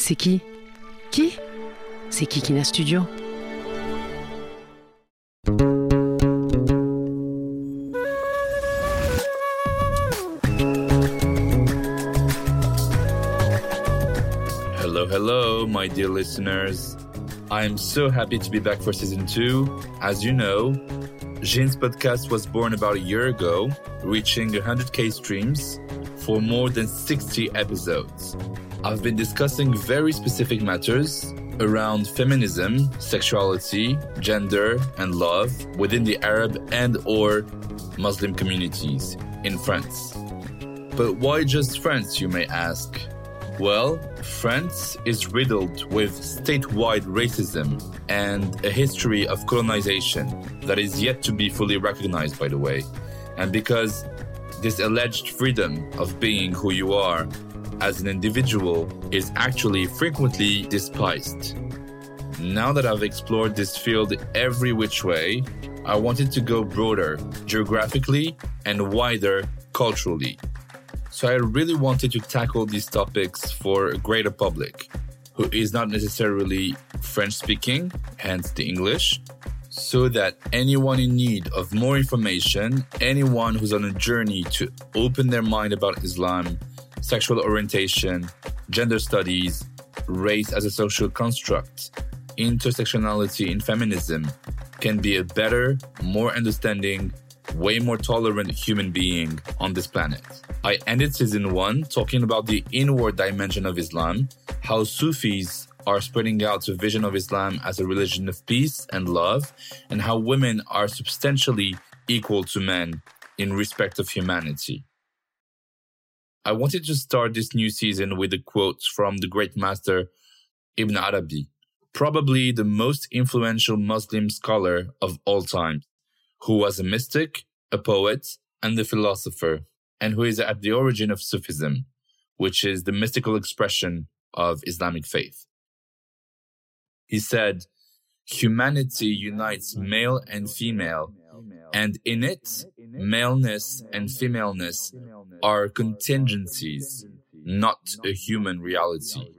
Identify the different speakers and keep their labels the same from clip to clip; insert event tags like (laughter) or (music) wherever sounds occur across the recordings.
Speaker 1: C'est qui Qui C'est Kikina Studio.
Speaker 2: Hello, hello, my dear listeners. I am so happy to be back for season two. As you know, Jean's podcast was born about a year ago, reaching 100k streams for more than 60 episodes. I've been discussing very specific matters around feminism, sexuality, gender, and love within the Arab and or Muslim communities in France. But why just France, you may ask? Well, France is riddled with statewide racism and a history of colonization that is yet to be fully recognized, by the way. And because this alleged freedom of being who you are as an individual is actually frequently despised. Now that I've explored this field every which way, I wanted to go broader geographically and wider culturally. So I really wanted to tackle these topics for a greater public who is not necessarily French speaking, hence the English, so that anyone in need of more information, anyone who's on a journey to open their mind about Islam, sexual orientation, gender studies, race as a social construct, intersectionality in feminism, can be a better, more understanding, way more tolerant human being on this planet. I ended season one talking about the inward dimension of Islam, how Sufis are spreading out a vision of Islam as a religion of peace and love, and how women are substantially equal to men in respect of humanity. I wanted to start this new season with a quote from the great master Ibn Arabi, probably the most influential Muslim scholar of all time, who was a mystic, a poet, and a philosopher, and who is at the origin of Sufism, which is the mystical expression of Islamic faith. He said, Humanity unites male and female, and in it, maleness and femaleness are contingencies, not a human reality.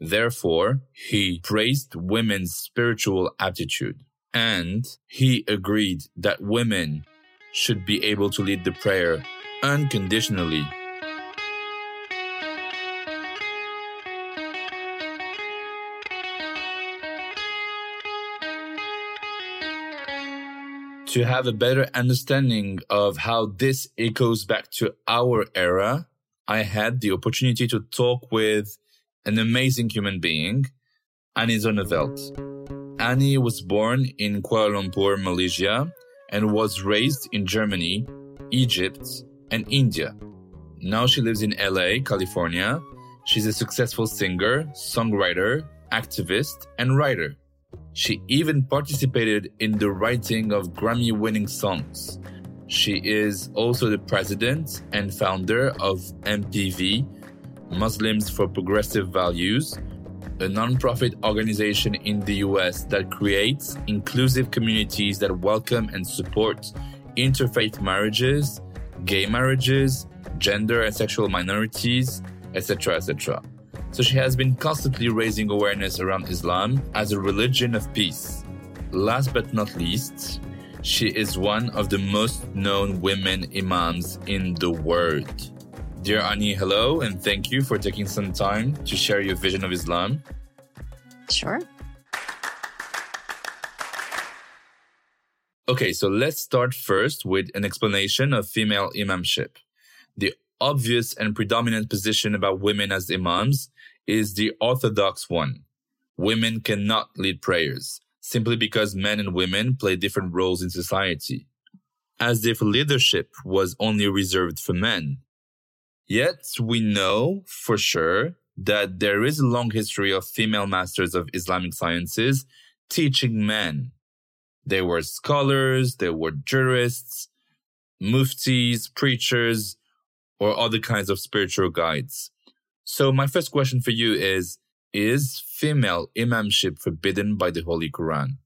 Speaker 2: Therefore, he praised women's spiritual aptitude, and he agreed that women should be able to lead the prayer unconditionally. To have a better understanding of how this echoes back to our era, I had the opportunity to talk with an amazing human being, Ani Zonneveld. Ani was born in Kuala Lumpur, Malaysia, and was raised in Germany, Egypt, and India. Now she lives in LA, California. She's a successful singer, songwriter, activist, and writer. She even participated in the writing of Grammy winning songs. She is also the president and founder of MPV, Muslims for Progressive Values, a nonprofit organization in the US that creates inclusive communities that welcome and support interfaith marriages, gay marriages, gender and sexual minorities, etc., etc. So she has been constantly raising awareness around Islam as a religion of peace. Last but not least, she is one of the most known women imams in the world. Dear Ani, hello, and thank you for taking some time to share your vision of Islam.
Speaker 3: Sure.
Speaker 2: Okay, so let's start first with an explanation of female imamship. The obvious and predominant position about women as imams is the orthodox one. Women cannot lead prayers simply because men and women play different roles in society. As if leadership was only reserved for men. Yet we know for sure that there is a long history of female masters of Islamic sciences teaching men. They were scholars, they were jurists, muftis, preachers, or other kinds of spiritual guides. So my first question for you is, is female imamship forbidden by the Holy Quran?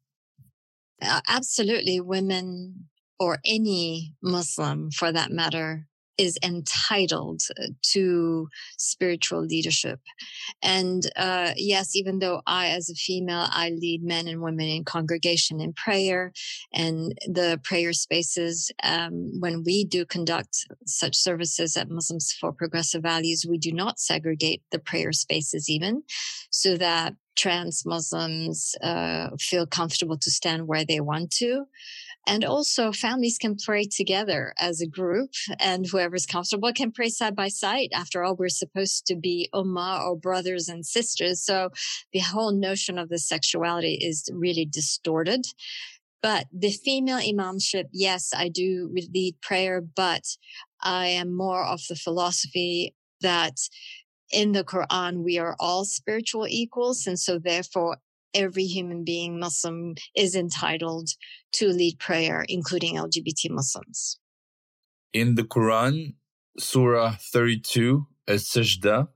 Speaker 4: Uh, absolutely. Women or any Muslim for that matter is entitled uh, to spiritual leadership. And uh, yes, even though I, as a female, I lead men and women in congregation in prayer and the prayer spaces. Um, when we do conduct such services at Muslims for Progressive Values, we do not segregate the prayer spaces even so that trans Muslims uh, feel comfortable to stand where they want to. And also families can pray together as a group and whoever's comfortable can pray side by side. After all, we're supposed to be ummah or brothers and sisters. So the whole notion of the sexuality is really distorted. But the female imamship, yes, I do lead prayer, but I am more of the philosophy that in the Quran, we are all spiritual equals. And so therefore, every human being Muslim is entitled to lead prayer, including LGBT Muslims.
Speaker 2: In the Quran, Surah 32, As-Sajda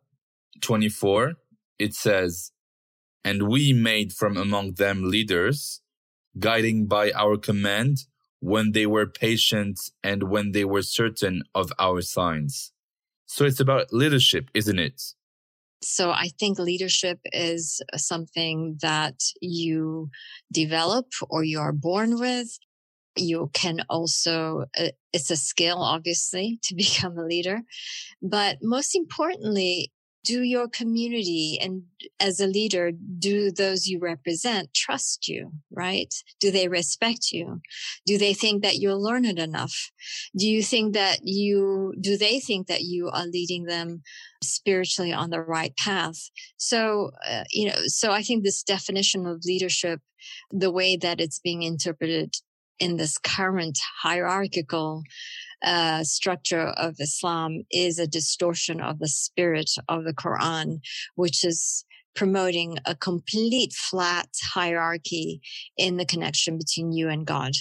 Speaker 2: 24, it says, And we made from among them leaders, guiding by our command when they were patient and when they were certain of our signs. So it's about leadership, isn't it?
Speaker 4: So I think leadership is something that you develop or you are born with. You can also, uh, it's a skill, obviously, (laughs) to become a leader. But most importantly, do your community and as a leader, do those you represent trust you, right? Do they respect you? Do they think that you're learned enough? Do you think that you, do they think that you are leading them spiritually on the right path? So, uh, you know, so I think this definition of leadership, the way that it's being interpreted in this current hierarchical uh, structure of Islam is a distortion of the spirit of the Quran, which is promoting a complete flat hierarchy in the connection between you and God.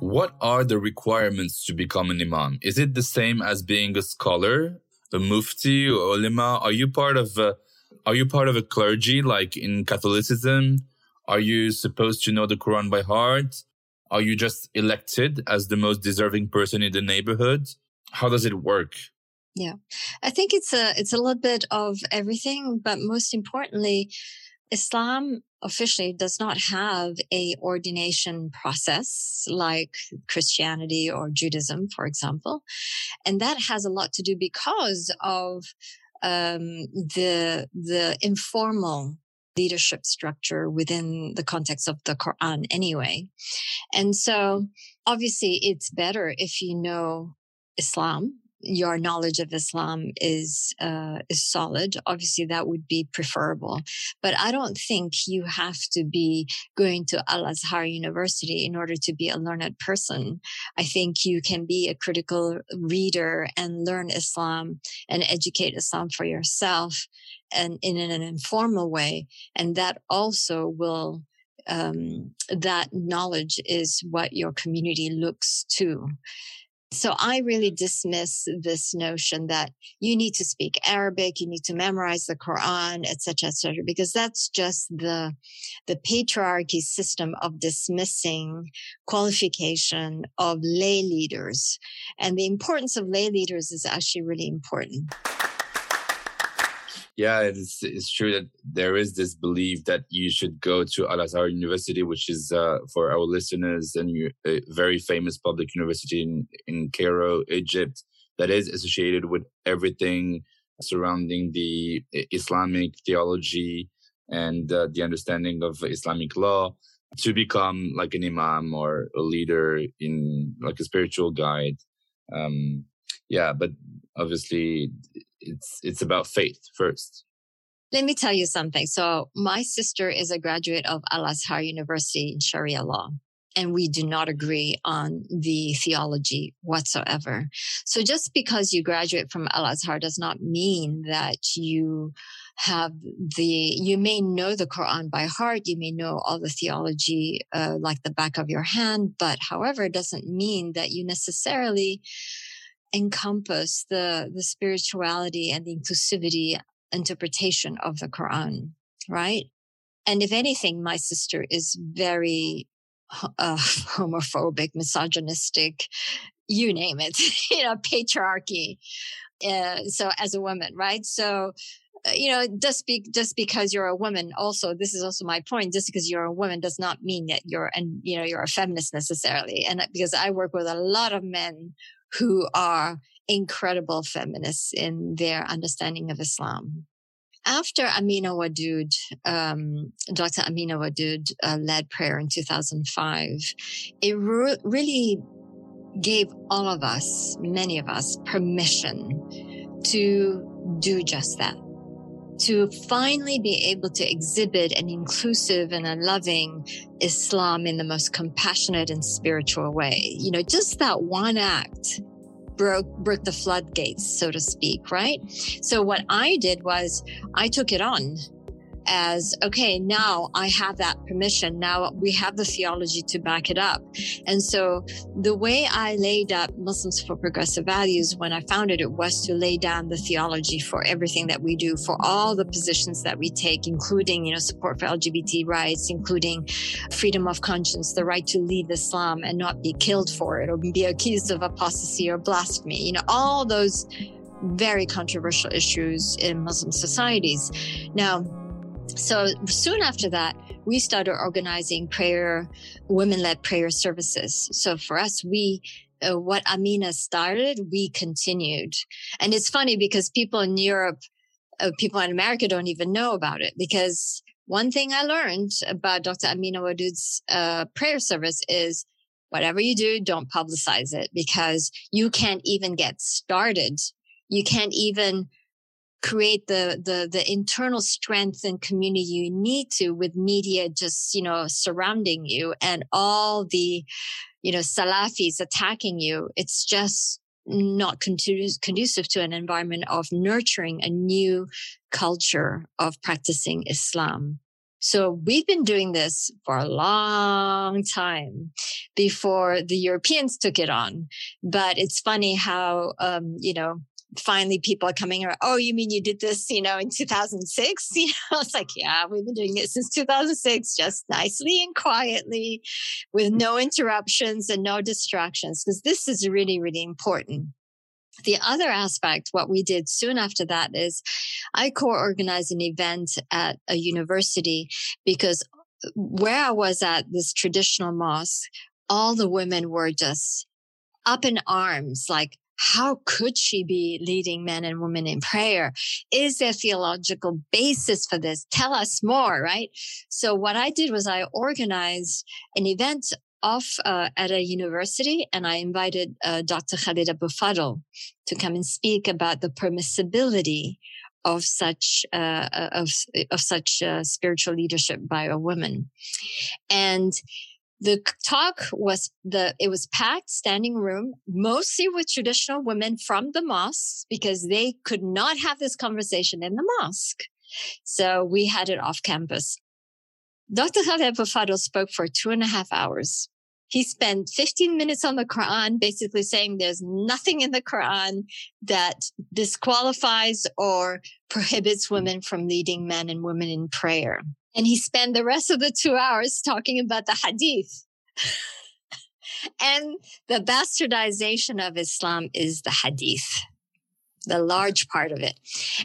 Speaker 2: What are the requirements to become an imam? Is it the same as being a scholar, a mufti, or ulama? Are you part of a, are you part of a clergy like in Catholicism? Are you supposed to know the Quran by heart? Are you just elected as the most deserving person in the neighborhood? How does it work?
Speaker 4: Yeah, I think it's a it's a little bit of everything, but most importantly, Islam officially does not have a ordination process like Christianity or Judaism, for example, and that has a lot to do because of um, the the informal leadership structure within the context of the Quran anyway. And so obviously it's better if you know Islam your knowledge of Islam is uh, is solid, obviously that would be preferable. But I don't think you have to be going to Al Azhar University in order to be a learned person. I think you can be a critical reader and learn Islam and educate Islam for yourself, and in an informal way, and that also will um, that knowledge is what your community looks to. So I really dismiss this notion that you need to speak Arabic, you need to memorize the Quran, etc., etc., because that's just the the patriarchy system of dismissing qualification of lay leaders, and the importance of lay leaders is actually really important
Speaker 2: yeah, it's it's true that there is this belief that you should go to Al Azhar University, which is uh, for our listeners, and a very famous public university in in Cairo, Egypt, that is associated with everything surrounding the Islamic theology and uh, the understanding of Islamic law to become like an imam or a leader in like a spiritual guide. Um, yeah, but obviously it's it's about faith first.
Speaker 4: Let me tell you something. So my sister is a graduate of Al Azhar University in Sharia law. and we do not agree on the theology whatsoever. So just because you graduate from Al Azhar does not mean that you have the, you may know the Quran by heart. You may know all the theology, uh, like the back of your hand. But however, it doesn't mean that you necessarily encompass the, the spirituality and the inclusivity interpretation of the Quran, right? And if anything, my sister is very uh, (laughs) homophobic, misogynistic, you name it, (laughs) you know, patriarchy. Uh, so as a woman, right? So, uh, you know, just be, just because you're a woman, also, this is also my point. Just because you're a woman does not mean that you're, and you know, you're a feminist necessarily. And because I work with a lot of men who are incredible feminists in their understanding of Islam. After Amina Wadud, um, Dr. Amina Wadud uh, led prayer in 2005, it re- really gave all of us, many of us, permission to do just that. To finally be able to exhibit an inclusive and a loving Islam in the most compassionate and spiritual way. You know, just that one act broke broke the floodgates, so to speak, right? So what I did was I took it on as okay now i have that permission. Now we have the theology to back it up. And so the way i laid up muslims for progressive values when i founded it was to lay down the theology for everything that we do for all the positions that we take including you know support for lgbt rights including freedom of conscience the right to leave islam and not be killed for it or be accused of apostasy or blasphemy you know all those very controversial issues in muslim societies. Now so soon after that, we started organizing prayer, women led prayer services. So for us, we, uh, what Amina started, we continued. And it's funny because people in Europe, uh, people in America don't even know about it because one thing I learned about Dr. Amina Wadud's uh, prayer service is whatever you do, don't publicize it because you can't even get started. You can't even create the the the internal strength and community you need to with media just you know surrounding you and all the you know salafis attacking you it's just not conducive to an environment of nurturing a new culture of practicing islam so we've been doing this for a long time before the Europeans took it on. But it's funny how, um, you know, finally people are coming around. Oh, you mean you did this, you know, in 2006? (laughs) You know, it's like, yeah, we've been doing it since 2006, just nicely and quietly with no interruptions and no distractions, because this is really, really important. The other aspect, what we did soon after that is I co-organized an event at a university because uh, where I was at this traditional mosque, all the women were just up in arms, like, how could she be leading men and women in prayer? Is there theological basis for this? Tell us more, right? So what I did was I organized an event off uh, at a university and I invited uh, Dr. Khaled Fadl to come and speak about the permissibility of such uh, uh of of such uh, spiritual leadership by a woman, and the talk was the it was packed standing room mostly with traditional women from the mosque because they could not have this conversation in the mosque. So we had it off campus. Dr khaled Fadl spoke for two and a half hours. He spent 15 minutes on the Quran, basically saying there's nothing in the Quran that disqualifies or prohibits women from leading men and women in prayer. And he spent the rest of the two hours talking about the hadith. (laughs) and the bastardization of Islam is the hadith the large part of it.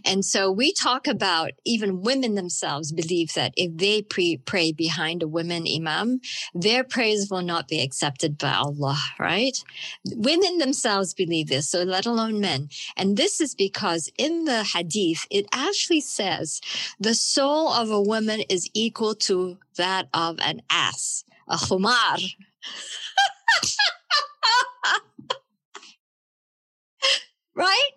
Speaker 4: And so we talk about even women themselves believe that if they pre- pray behind a women imam, their prayers will not be accepted by Allah, right? Women themselves believe this, so let alone men. And this is because in the hadith, it actually says the soul of a woman is equal to that of an ass, a khumar. (laughs) right?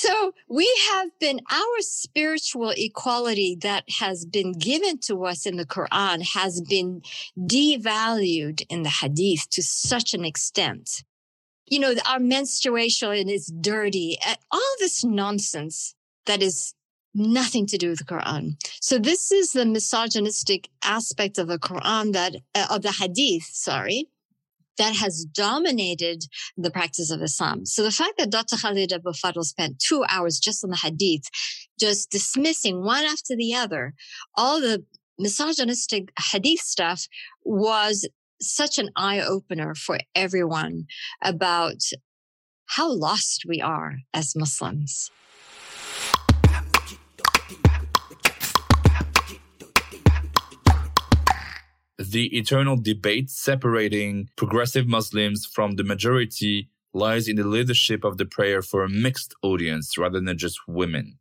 Speaker 4: So we have been, our spiritual equality that has been given to us in the Quran has been devalued in the hadith to such an extent. You know, our menstruation is dirty, all this nonsense that is nothing to do with the Quran. So this is the misogynistic aspect of the Quran that, uh, of the hadith, sorry, that has dominated the practice of Islam. So the fact that Dr. Khaled Abou Fadl spent two hours just on the hadith, just dismissing one after the other, all the misogynistic hadith stuff was such an eye opener for everyone about how lost we are as Muslims.
Speaker 2: The eternal debate separating progressive Muslims from the majority lies in the leadership of the prayer for a mixed audience rather than just women.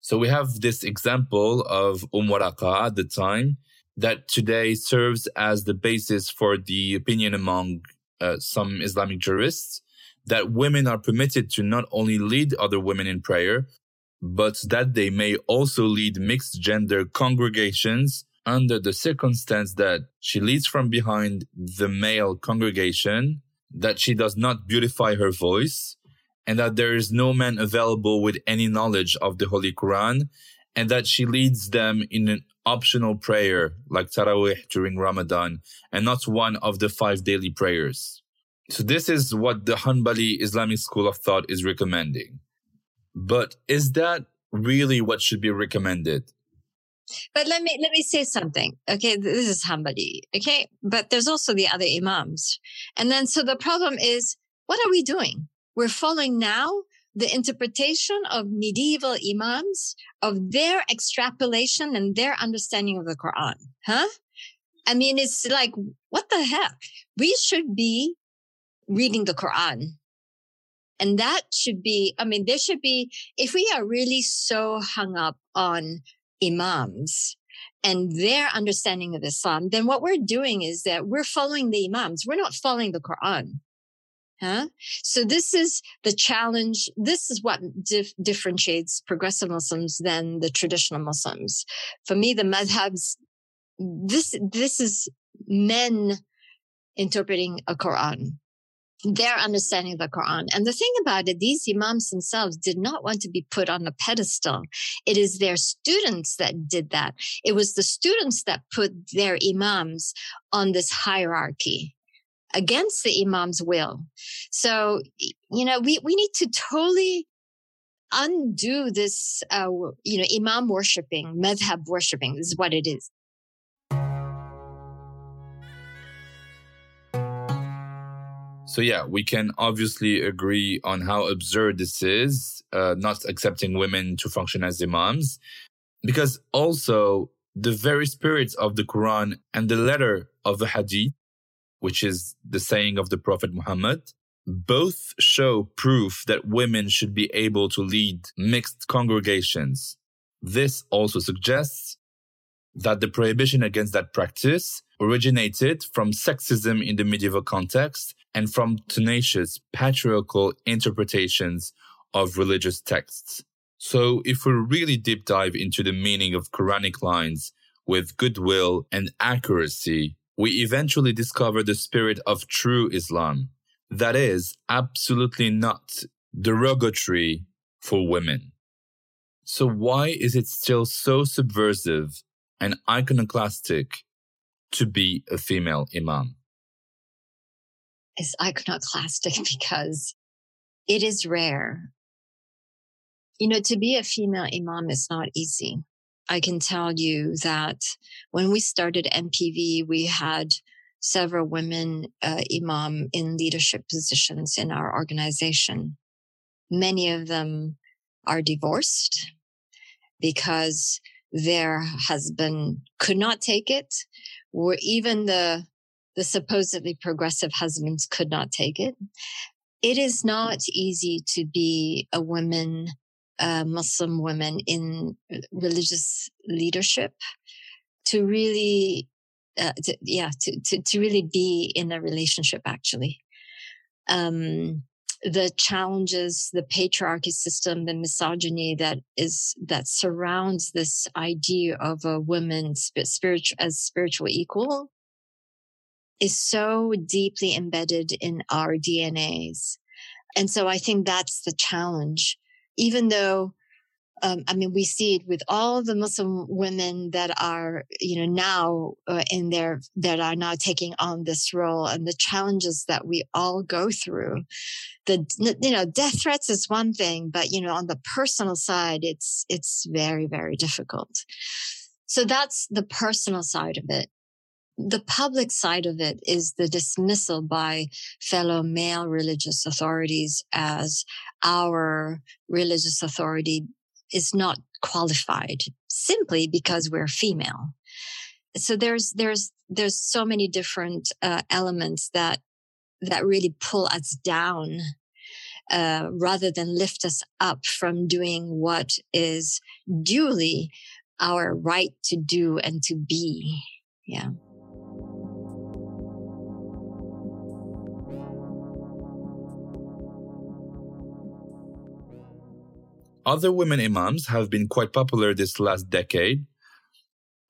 Speaker 2: So we have this example of Waraqa at the time that today serves as the basis for the opinion among uh, some Islamic jurists that women are permitted to not only lead other women in prayer, but that they may also lead mixed gender congregations under the circumstance that she leads from behind the male congregation, that she does not beautify her voice, and that there is no man available with any knowledge of the Holy Quran, and that she leads them in an optional prayer like Taraweeh during Ramadan, and not one of the five daily prayers. So this is what the Hanbali Islamic school of thought is recommending. But is that really what should be recommended?
Speaker 4: But let me let me say something. Okay, this is Hanbali. Okay, but there's also the other imams, and then so the problem is, what are we doing? We're following now the interpretation of medieval imams of their extrapolation and their understanding of the Quran. Huh? I mean, it's like, what the heck? We should be reading the Quran. And that should be, I mean, there should be, if we are really so hung up on imams and their understanding of Islam, then what we're doing is that we're following the imams. We're not following the Quran. Huh? So this is the challenge. This is what dif- differentiates progressive Muslims than the traditional Muslims. For me, the madhabs, this, this is men interpreting a Quran their understanding of the Quran. And the thing about it, these imams themselves did not want to be put on a pedestal. It is their students that did that. It was the students that put their imams on this hierarchy against the imam's will. So, you know, we, we need to totally undo this, uh, you know, imam worshiping, madhab worshiping this is what it is.
Speaker 2: So yeah, we can obviously agree on how absurd this is, uh, not accepting women to function as imams, because also the very spirit of the Quran and the letter of the Hadith, which is the saying of the Prophet Muhammad, both show proof that women should be able to lead mixed congregations. This also suggests that the prohibition against that practice originated from sexism in the medieval context and from tenacious patriarchal interpretations of religious texts. So if we really deep dive into the meaning of Quranic lines with goodwill and accuracy, we eventually discover the spirit of true Islam. That is absolutely not derogatory for women. So why is it still so subversive and iconoclastic to be a female imam?
Speaker 4: Is iconoclastic (laughs) because it is rare. You know, to be a female imam is not easy. I can tell you that when we started MPV, we had several women uh, imam in leadership positions in our organization. Many of them are divorced because their husband could not take it, or even the the supposedly progressive husbands could not take it. It is not easy to be a woman, a Muslim woman in religious leadership to really, uh, to, yeah, to, to, to really be in a relationship actually. Um, the challenges, the patriarchy system, the misogyny that is, that surrounds this idea of a woman spiritual as spiritual equal is so deeply embedded in our DNAs. And so I think that's the challenge. Even though um, I mean, we see it with all the Muslim women that are, you know, now uh, in their, that are now taking on this role and the challenges that we all go through. The, you know, death threats is one thing, but, you know, on the personal side, it's, it's very, very difficult. So that's the personal side of it. The public side of it is the dismissal by fellow male religious authorities as our religious authority is not qualified simply because we're female. So there's, there's, there's so many different uh, elements that, that really pull us down uh, rather than lift us up from doing what is duly our right to do and to be. Yeah.
Speaker 2: Other women imams have been quite popular this last decade.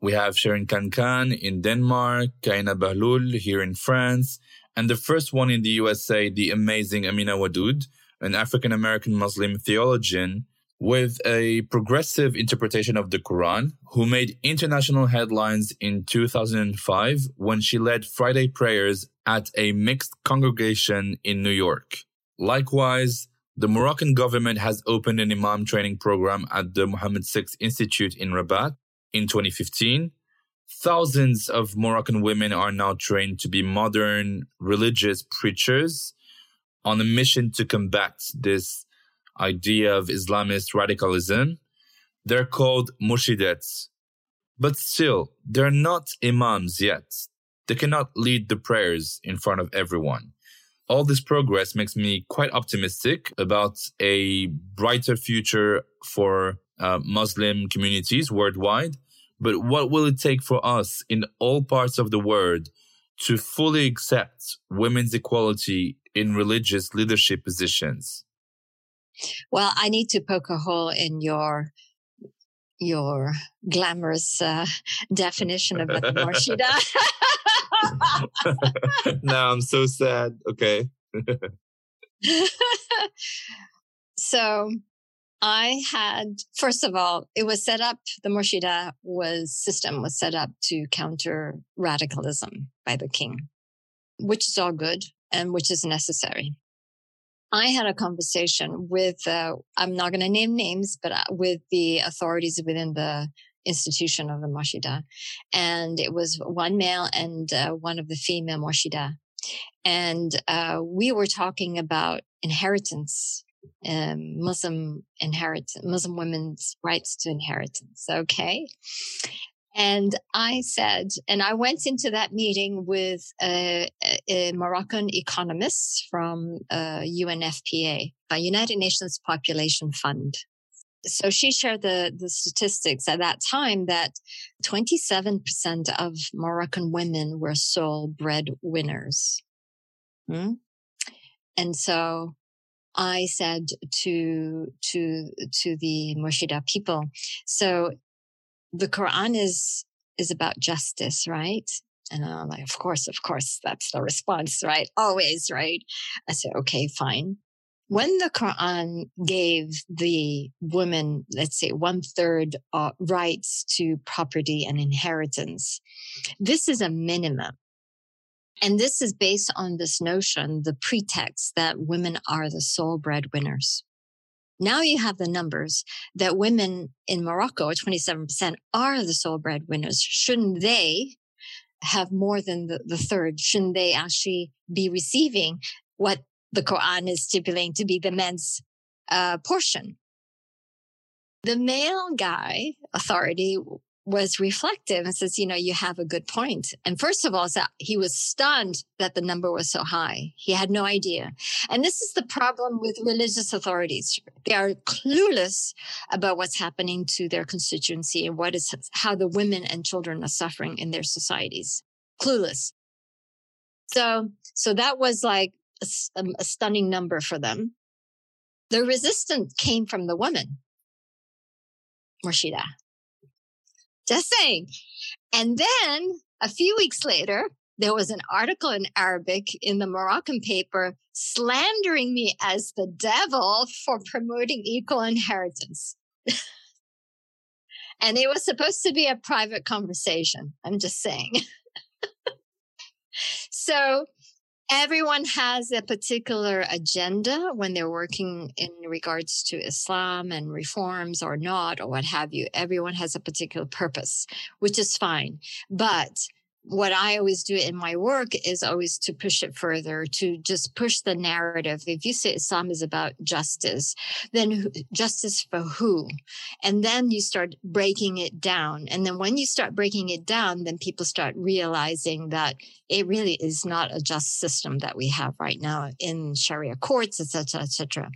Speaker 2: We have Sherin Khankan in Denmark, Kahina Bahloul here in France, and the first one in the USA, the amazing Amina Wadud, an African American Muslim theologian with a progressive interpretation of the Quran, who made international headlines in 2005 when she led Friday prayers at a mixed congregation in New York. Likewise, the Moroccan government has opened an Imam training program at the Mohammed VI Institute in Rabat in 2015. Thousands of Moroccan women are now trained to be modern religious preachers on a mission to combat this idea of Islamist radicalism. They're called murshidats, but still, they're not imams yet. They cannot lead the prayers in front of everyone all this progress makes me quite optimistic about a brighter future for uh, Muslim communities worldwide. But what will it take for us in all parts of the world to fully accept women's equality in religious leadership positions?
Speaker 4: Well, I need to poke a hole in your your glamorous uh, (laughs) definition of the Morshida. (laughs) (laughs) (laughs)
Speaker 2: now I'm so sad. Okay. (laughs)
Speaker 4: so I had, first of all, it was set up, the Morshida was system was set up to counter radicalism by the king, which is all good and which is necessary. I had a conversation with, uh, I'm not going to name names, but uh, with the authorities within the institution of the Morshida. And it was one male and uh, one of the female Morshida. And uh, we were talking about inheritance, um, Muslim inheritance, Muslim women's rights to inheritance. Okay. And I said, and I went into that meeting with a, a Moroccan economist from uh, UNFPA, a United Nations Population Fund so she shared the, the statistics at that time that 27% of Moroccan women were sole breadwinners. Hmm? And so I said to, to, to the Murshida people, so the Quran is, is about justice, right? And I'm like, of course, of course, that's the response, right? Always, right? I said, okay, fine when the Quran gave the women, let's say one third uh, rights to property and inheritance, this is a minimum. And this is based on this notion, the pretext that women are the sole breadwinners. Now you have the numbers that women in Morocco, 27%, are the sole breadwinners. Shouldn't they have more than the, the third? Shouldn't they actually be receiving what the Quran is stipulating to be the men's uh, portion. The male guy authority was reflective and says, you know, you have a good point. And first of all, he was stunned that the number was so high. He had no idea. And this is the problem with religious authorities. They are clueless about what's happening to their constituency and what is, how the women and children are suffering in their societies. Clueless. So, so that was like a, um, a stunning number for them. The resistance came from the woman, Murshida. Just saying. And then a few weeks later, there was an article in Arabic in the Moroccan paper slandering me as the devil for promoting equal inheritance. (laughs) and it was supposed to be a private conversation. I'm just saying. (laughs) so everyone has a particular agenda when they're working in regards to Islam and reforms or not, or what have you. Everyone has a particular purpose, which is fine. But what I always do in my work is always to push it further, to just push the narrative. If you say Islam is about justice, then justice for who? And then you start breaking it down. And then when you start breaking it down, then people start realizing that it really is not a just system that we have right now in Sharia courts, et cetera, et etc.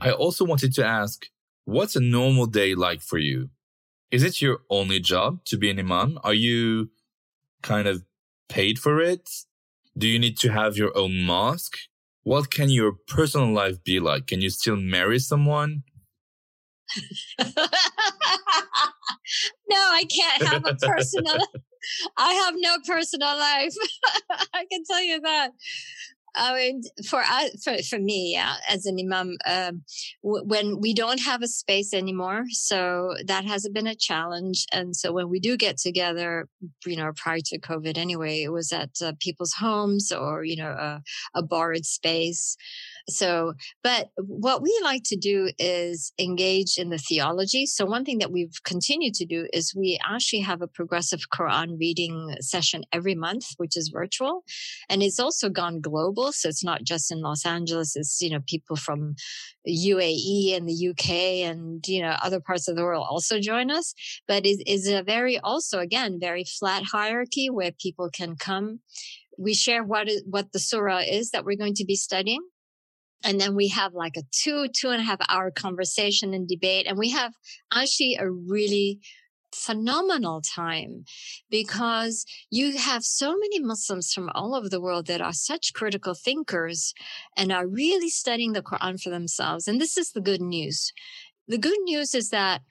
Speaker 2: I also wanted to ask, what's a normal day like for you? Is it your only job to be an imam? Are you kind of paid for it? Do you need to have your own mosque? What can your personal life be like? Can you still marry someone? (laughs)
Speaker 4: no, I can't have a personal. (laughs) I have no personal life. (laughs) I can tell you that. I mean, for us, for, for me, yeah, as an imam, um, w- when we don't have a space anymore, so that has been a challenge. And so when we do get together, you know, prior to COVID anyway, it was at uh, people's homes or, you know, a borrowed space. So, but what we like to do is engage in the theology. So one thing that we've continued to do is we actually have a progressive Quran reading session every month, which is virtual. And it's also gone global. So it's not just in Los Angeles. It's, you know, people from UAE and the UK and, you know, other parts of the world also join us. But it is a very also, again, very flat hierarchy where people can come we share what is what the surah is that we're going to be studying and then we have like a two two and a half hour conversation and debate and we have actually a really phenomenal time because you have so many muslims from all over the world that are such critical thinkers and are really studying the quran for themselves and this is the good news the good news is that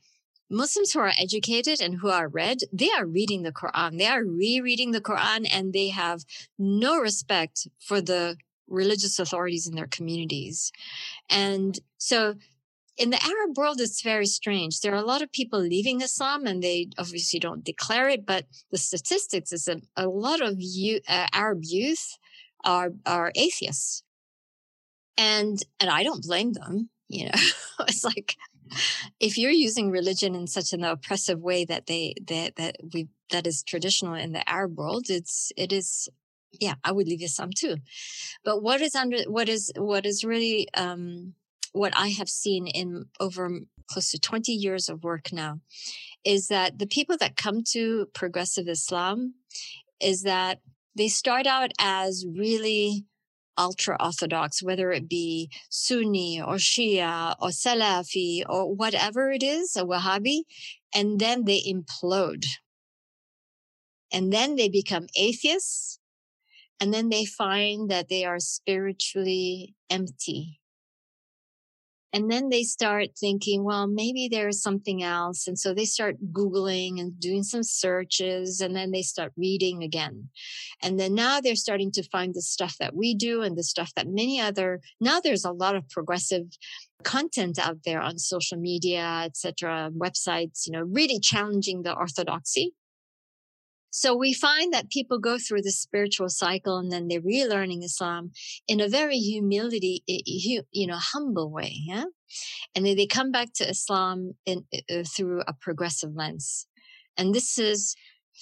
Speaker 4: Muslims who are educated and who are read, they are reading the Quran. They are rereading the Quran and they have no respect for the religious authorities in their communities. And so in the Arab world, it's very strange. There are a lot of people leaving Islam and they obviously don't declare it, but the statistics is that a lot of youth, uh, Arab youth are, are atheists. And, and I don't blame them. You know, (laughs) it's like, if you're using religion in such an oppressive way that they, that, that we, that is traditional in the Arab world, it's, it is yeah, I would leave Islam too. But what is under, what is, what is really, um, what I have seen in over close to 20 years of work now is that the people that come to progressive Islam is that they start out as really ultra orthodox, whether it be Sunni or Shia or Salafi or whatever it is, a Wahhabi, and then they implode. And then they become atheists and then they find that they are spiritually empty. And then they start thinking, well, maybe there's something else. And so they start Googling and doing some searches and then they start reading again. And then now they're starting to find the stuff that we do and the stuff that many other, now there's a lot of progressive content out there on social media, etc., websites, you know, really challenging the orthodoxy. So we find that people go through the spiritual cycle and then they're relearning Islam in a very humility, you know, humble way. Yeah. And then they come back to Islam in, uh, through a progressive lens. And this is,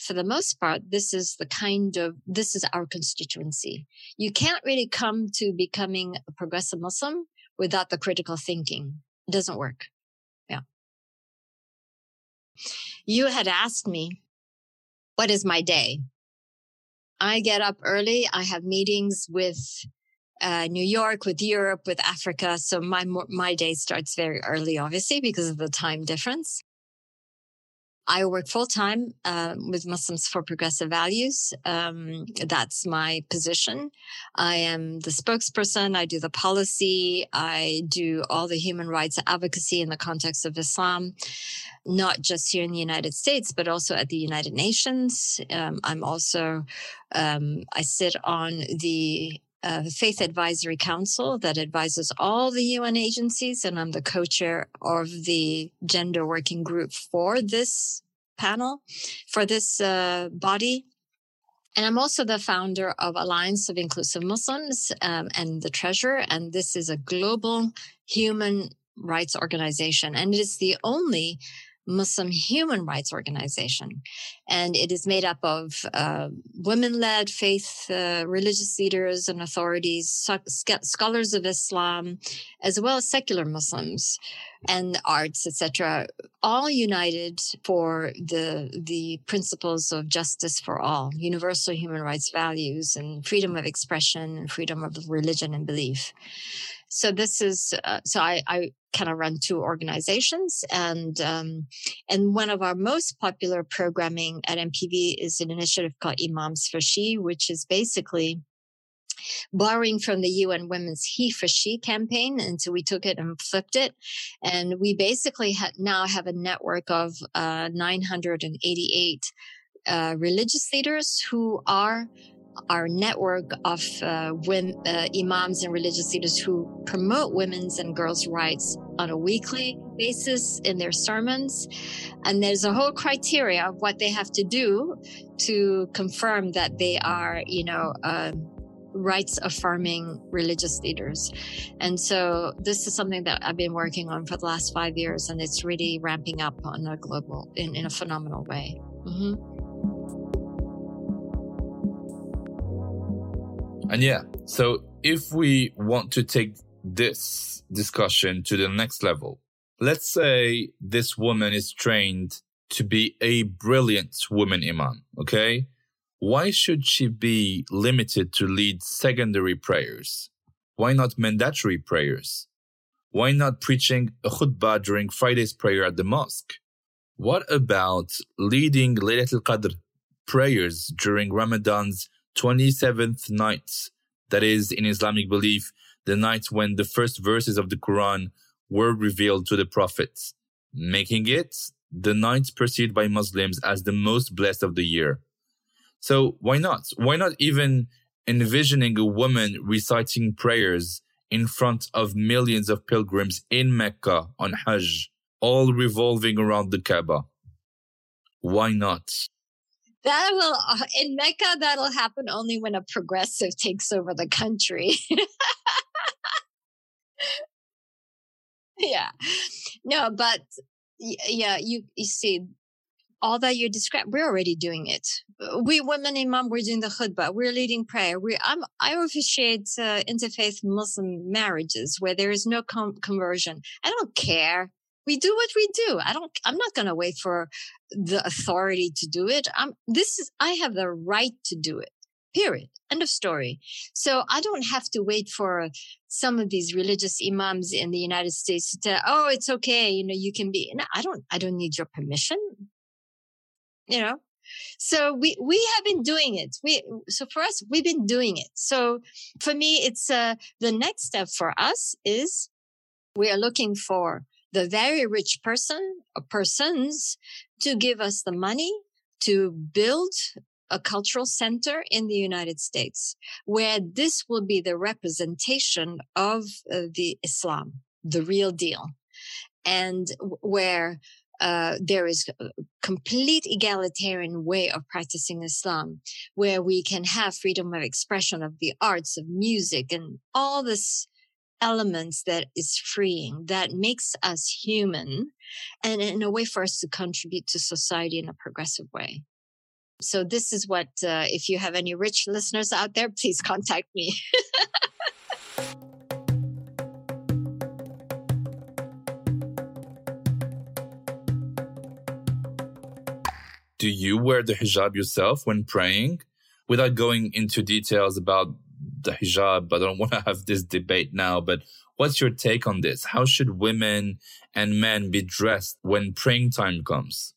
Speaker 4: for the most part, this is the kind of, this is our constituency. You can't really come to becoming a progressive Muslim without the critical thinking. It doesn't work. Yeah. You had asked me what is my day? I get up early. I have meetings with uh, New York, with Europe, with Africa. So my my day starts very early, obviously, because of the time difference. I work full time uh, with Muslims for Progressive Values. Um, that's my position. I am the spokesperson. I do the policy. I do all the human rights advocacy in the context of Islam, not just here in the United States, but also at the United Nations. Um, I'm also, um, I sit on the uh, Faith Advisory Council that advises all the UN agencies, and I'm the co-chair of the gender working group for this panel, for this uh, body. And I'm also the founder of Alliance of Inclusive Muslims um, and the treasurer. And this is a global human rights organization. And it is the only Muslim human rights organization. And it is made up of uh, women led faith, uh, religious leaders and authorities, scholars of Islam, as well as secular Muslims and arts, etc., all united for the, the principles of justice for all, universal human rights values, and freedom of expression, and freedom of religion and belief. So this is uh, so I, I kind of run two organizations, and um, and one of our most popular programming at MPV is an initiative called Imams for She, which is basically borrowing from the UN Women's He for She campaign. And so we took it and flipped it. And we basically ha- now have a network of uh, 988 uh, religious leaders who are our network of uh, women, uh, imams and religious leaders who promote women's and girls' rights on a weekly basis in their sermons. And there's a whole criteria of what they have to do to confirm that they are, you know, uh, rights affirming religious leaders. And so this is something that I've been working on for the last five years, and it's really ramping up on a global, in, in a phenomenal way. Mm-hmm.
Speaker 2: And yeah, so if we want to take this discussion to the next level, let's say this woman is trained to be a brilliant woman imam, okay? Why should she be limited to lead secondary prayers? Why not mandatory prayers? Why not preaching a khutbah during Friday's prayer at the mosque? What about leading Laylatul Qadr prayers during Ramadan's 27th night, that is, in Islamic belief, the night when the first verses of the Quran were revealed to the prophets, making it the night perceived by Muslims as the most blessed of the year. So why not? Why not even envisioning a woman reciting prayers in front of millions of pilgrims in Mecca on Hajj, all revolving around the Kaaba? Why not?
Speaker 4: That will uh, in Mecca that'll happen only when a progressive takes over the country. (laughs) yeah. No, but yeah, you you see all that you describe, we're already doing it. We women imam, we're doing the khutbah, we're leading prayer. We, I'm, I officiate uh, interfaith Muslim marriages where there is no com- conversion. I don't care we do what we do. I don't, I'm not going to wait for the authority to do it. I'm, this is, I have the right to do it. Period. End of story. So I don't have to wait for some of these religious imams in the United States to tell, oh, it's okay. You know, you can be, I don't, I don't need your permission. You know, so we we have been doing it. We so for us we've been doing it. So for me, it's uh, the next step for us is we are looking for the very rich person or persons to give us the money to build a cultural center in the United States where this will be the representation of uh, the Islam, the real deal, and where uh, there is a complete egalitarian way of practicing Islam, where we can have freedom of expression of the arts, of music, and all this elements that is freeing, that makes us human, and in a way for us to contribute to society in a progressive way. So this is what, uh, if you have any rich listeners out there, please contact me. (laughs)
Speaker 2: Do you wear the hijab yourself when praying? Without going into details about the hijab. But I don't (laughs) want to have this debate now, but what's your take on this? How should women and men be dressed when praying time comes?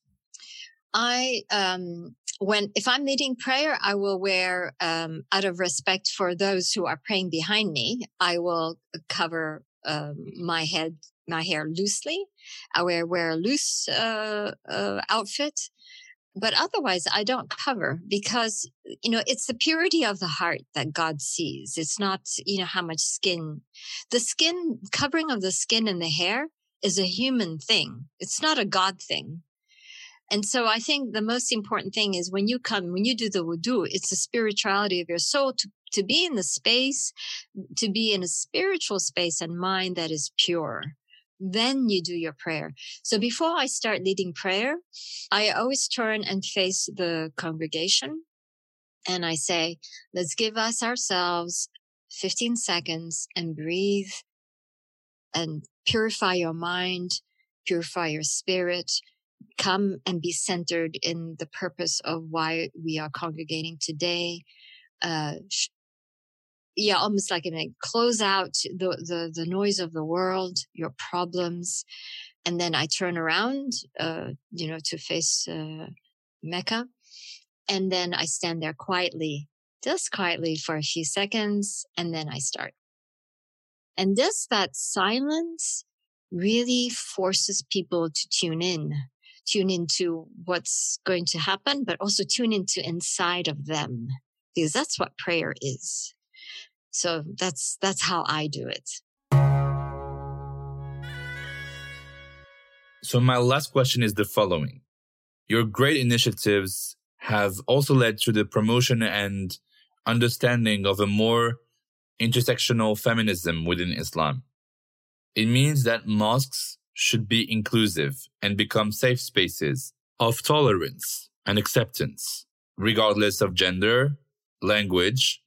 Speaker 4: I um when if I'm leading prayer, I will wear um out of respect for those who are praying behind me, I will cover um, my head my hair loosely. I wear wear a loose uh, uh, outfit, but otherwise I don't cover because you know it's the purity of the heart that God sees. It's not you know how much skin. The skin covering of the skin and the hair is a human thing. It's not a God thing. And so I think the most important thing is when you come, when you do the wudu, it's the spirituality of your soul to, to be in the space, to be in a spiritual space and mind that is pure then you do your prayer. So before I start leading prayer, I always turn and face the congregation and I say, let's give us ourselves 15 seconds and breathe and purify your mind, purify your spirit, come and be centered in the purpose of why we are congregating today. Uh, yeah, almost like a close out the, the, the noise of the world, your problems. And then I turn around, uh, you know, to face, uh, Mecca. And then I stand there quietly, just quietly for a few seconds. And then I start. And just that silence really forces people to tune in, tune into what's going to happen, but also tune into inside of them because that's what prayer is. So that's, that's how I do it.
Speaker 2: So my last question is the following. Your great initiatives have also led to the promotion and understanding of a more intersectional feminism within Islam. It means that mosques should be inclusive and become safe spaces of tolerance and acceptance, regardless of gender, language,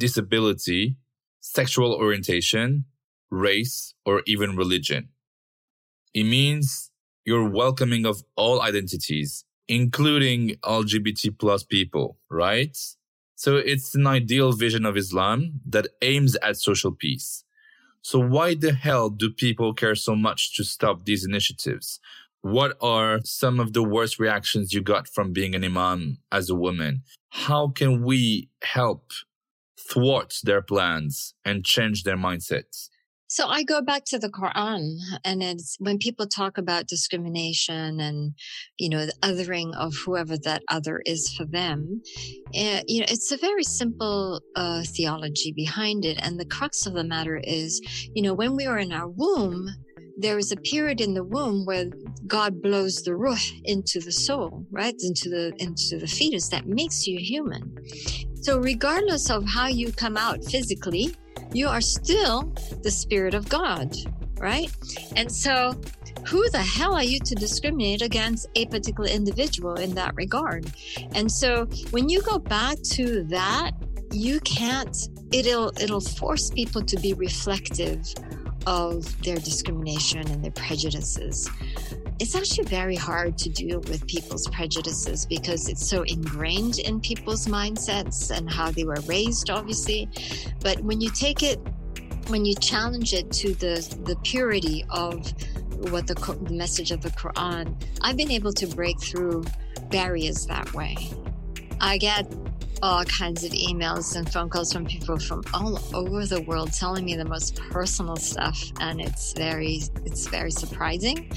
Speaker 2: disability, sexual orientation, race, or even religion. It means you're welcoming of all identities, including LGBT plus people, right? So it's an ideal vision of Islam that aims at social peace. So why the hell do people care so much to stop these initiatives? What are some of the worst reactions you got from being an imam as a woman? How can we help thwart their plans and change their mindsets?
Speaker 4: So I go back to the Quran and it's when people talk about discrimination and, you know, the othering of whoever that other is for them, uh, you know, it's a very simple uh, theology behind it. And the crux of the matter is, you know, when we are in our womb, there is a period in the womb where God blows the ruh into the soul, right? Into the, into the fetus that makes you human. So regardless of how you come out physically, you are still the spirit of God, right? And so who the hell are you to discriminate against a particular individual in that regard? And so when you go back to that, you can't it'll it'll force people to be reflective of their discrimination and their prejudices. It's actually very hard to deal with people's prejudices because it's so ingrained in people's mindsets and how they were raised, obviously. But when you take it, when you challenge it to the, the purity of what the, the message of the Quran, I've been able to break through barriers that way. I get all kinds of emails and phone calls from people from all over the world telling me the most personal stuff and it's very it's very surprising.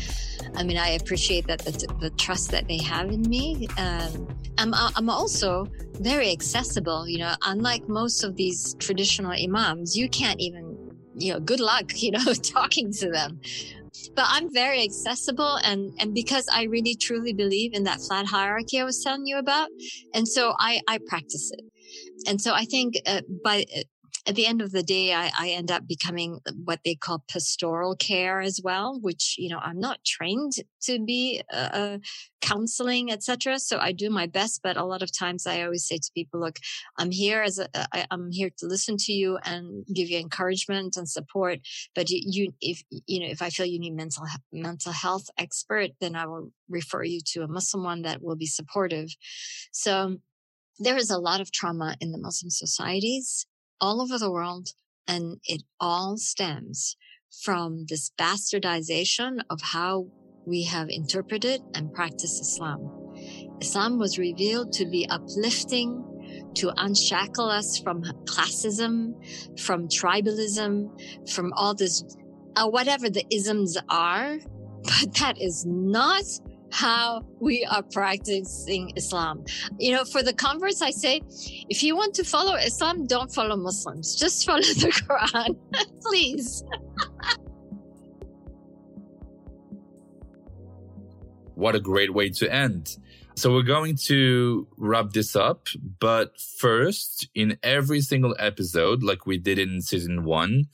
Speaker 4: I mean i appreciate that the, the trust that they have in me. Um, I'm, I'm also very accessible you know unlike most of these traditional imams you can't even you know good luck (laughs) you know talking to them but I'm very accessible and, and because I really truly believe in that flat hierarchy I was telling you about. And so I, I practice it. And so I think uh, by uh, at the end of the day, I, I, end up becoming what they call pastoral care as well, which, you know, I'm not trained to be uh, uh counseling, etc. So I do my best, but a lot of times I always say to people, look, I'm here as a, I, I'm here to listen to you and give you encouragement and support. But you, you, if, you know, if I feel you need mental, mental health expert, then I will refer you to a Muslim one that will be supportive. So there is a lot of trauma in the Muslim societies all over the world. And it all stems from this bastardization of how we have interpreted and practiced Islam. Islam was revealed to be uplifting, to unshackle us from classism, from tribalism, from all this, uh, whatever the isms are. (laughs) But that is not how we are practicing Islam. You know, for the converts, I say, if you want to follow Islam, don't follow Muslims. Just (laughs) follow the Quran, (laughs) please.
Speaker 2: what a great way to end. So we're going to wrap this up. But first, in every single episode, like we did in season one,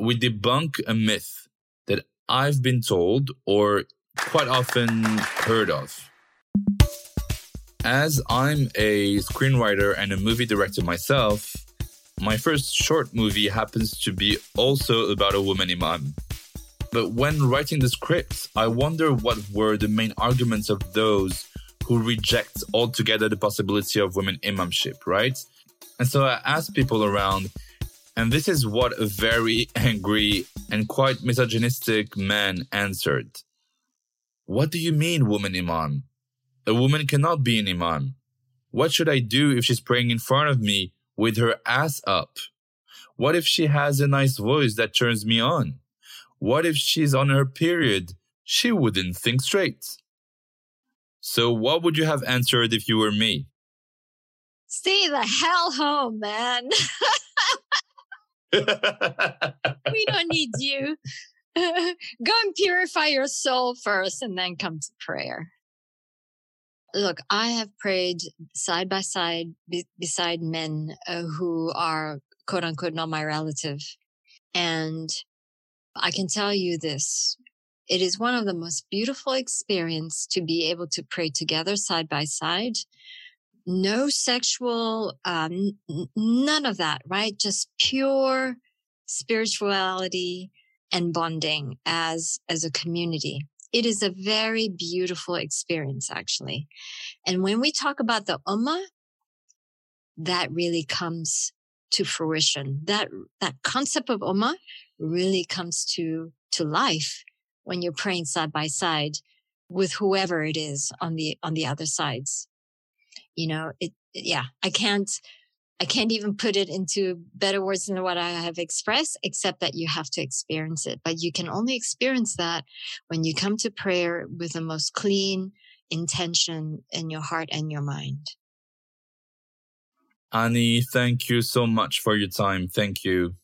Speaker 2: we debunk a myth that I've been told or quite often heard of. As I'm a screenwriter and a movie director myself, my first short movie happens to be also about a woman imam. But when writing the script, I wonder what were the main arguments of those who reject altogether the possibility of women imamship, right? And so I asked people around, and this is what a very (laughs) angry and quite misogynistic man answered. What do you mean, woman imam? A woman cannot be an imam. What should I do if she's praying in front of me with her ass up? What if she has a nice voice that turns me on? What if she's on her period? She wouldn't think straight. So, what would you have answered if you were me?
Speaker 4: Stay the hell home, man. (laughs) we don't need you. (laughs) Go and purify your soul first and then come to prayer. Look, I have prayed side by side be- beside men uh, who are quote unquote not my relative. And I can tell you this. It is one of the most beautiful experience to be able to pray together side by side. No sexual, um, n- none of that, right? Just pure spirituality, and bonding as, as a community. It is a very beautiful experience, actually. And when we talk about the Ummah, that really comes to fruition. That, that concept of Ummah really comes to, to life when you're praying side by side with whoever it is on the, on the other sides. You know, it, yeah, I can't, I can't even put it into better words than what I have expressed, except that you have to experience it. But you can only experience that when you come to prayer with the most clean intention in your heart and your mind.
Speaker 2: Ani, thank you so much for your time. Thank you.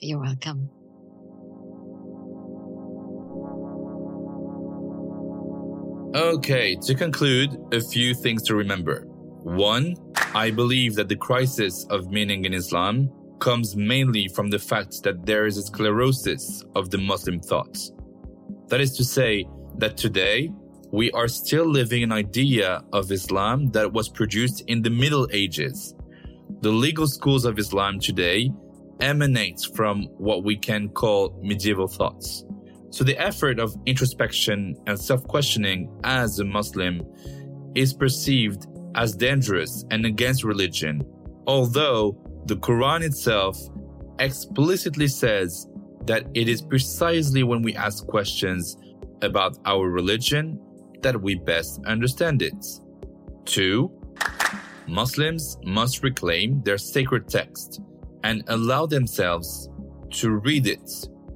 Speaker 4: You're welcome.
Speaker 2: Okay, to conclude, a few things to remember. One, I believe that the crisis of meaning in Islam comes mainly from the fact that there is a sclerosis of the Muslim thought. That is to say, that today we are still living an idea of Islam that was produced in the Middle Ages. The legal schools of Islam today emanates from what we can call medieval thoughts. So the effort of introspection and self-questioning as a Muslim is perceived as dangerous and against religion, although the Quran itself explicitly says that it is precisely when we ask questions about our religion that we best understand it. 2. Muslims must reclaim their sacred text and allow themselves to read it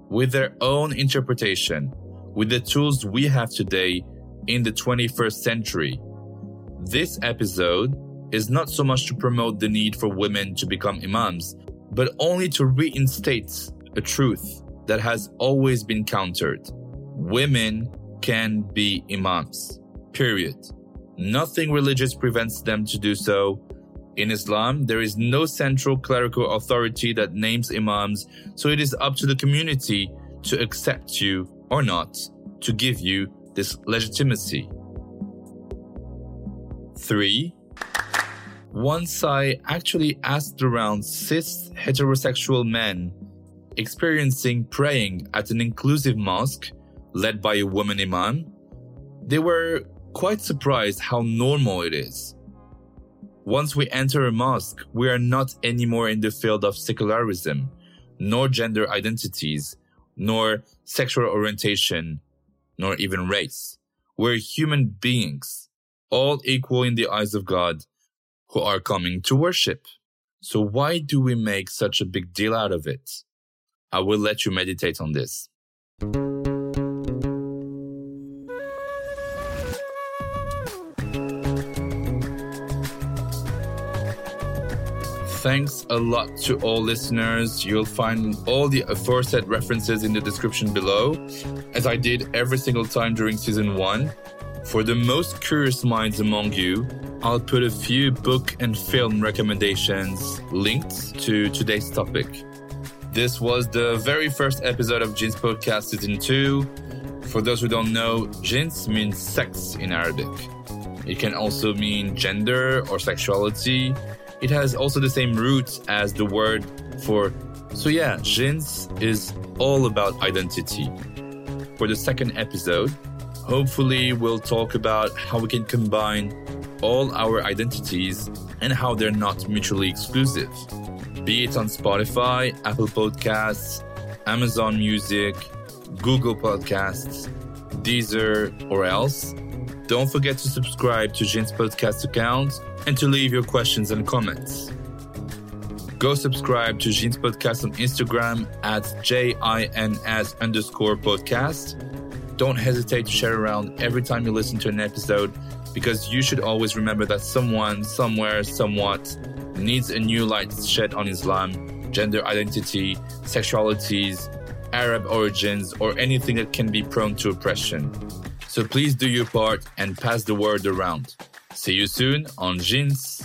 Speaker 2: with their own interpretation with the tools we have today in the 21st century this episode is not so much to promote the need for women to become imams, but only to reinstate a truth that has always been countered. Women can be imams. Period. Nothing religious prevents them to do so. In Islam, there is no central clerical authority that names imams, so it is up to the community to accept you or not to give you this legitimacy. Three, once I actually asked around cis heterosexual men experiencing praying at an inclusive mosque led by a woman imam, they were quite surprised how normal it is. Once we enter a mosque, we are not anymore in the field of secularism, nor gender identities, nor sexual orientation, nor even race. We're human beings, all equal in the eyes of God, who are coming to worship. So why do we make such a big deal out of it? I will let you meditate on this. Thanks a lot to all listeners. You'll find all the aforesaid references in the description below, as I did every single time during season one. For the most curious minds among you, I'll put a few book and film recommendations linked to today's topic. This was the very first episode of Jins Podcast Season 2. For those who don't know, Jins means sex in Arabic. It can also mean gender or sexuality. It has also the same roots as the word for. So, yeah, Jins is all about identity. For the second episode, hopefully, we'll talk about how we can combine all our identities and how they're not mutually exclusive. Be it on Spotify, Apple Podcasts, Amazon Music, Google Podcasts, Deezer, or else. Don't forget to subscribe to Jins podcast account and to leave your questions and comments. Go subscribe to Jins podcast on Instagram at J-I-N-S underscore podcast. Don't hesitate to share around every time you listen to an episode because you should always remember that someone, somewhere, somewhat needs a new light shed on Islam, gender identity, sexualities, Arab origins, or anything that can be prone to oppression. So please do your part and pass the word around. See you soon on Jins.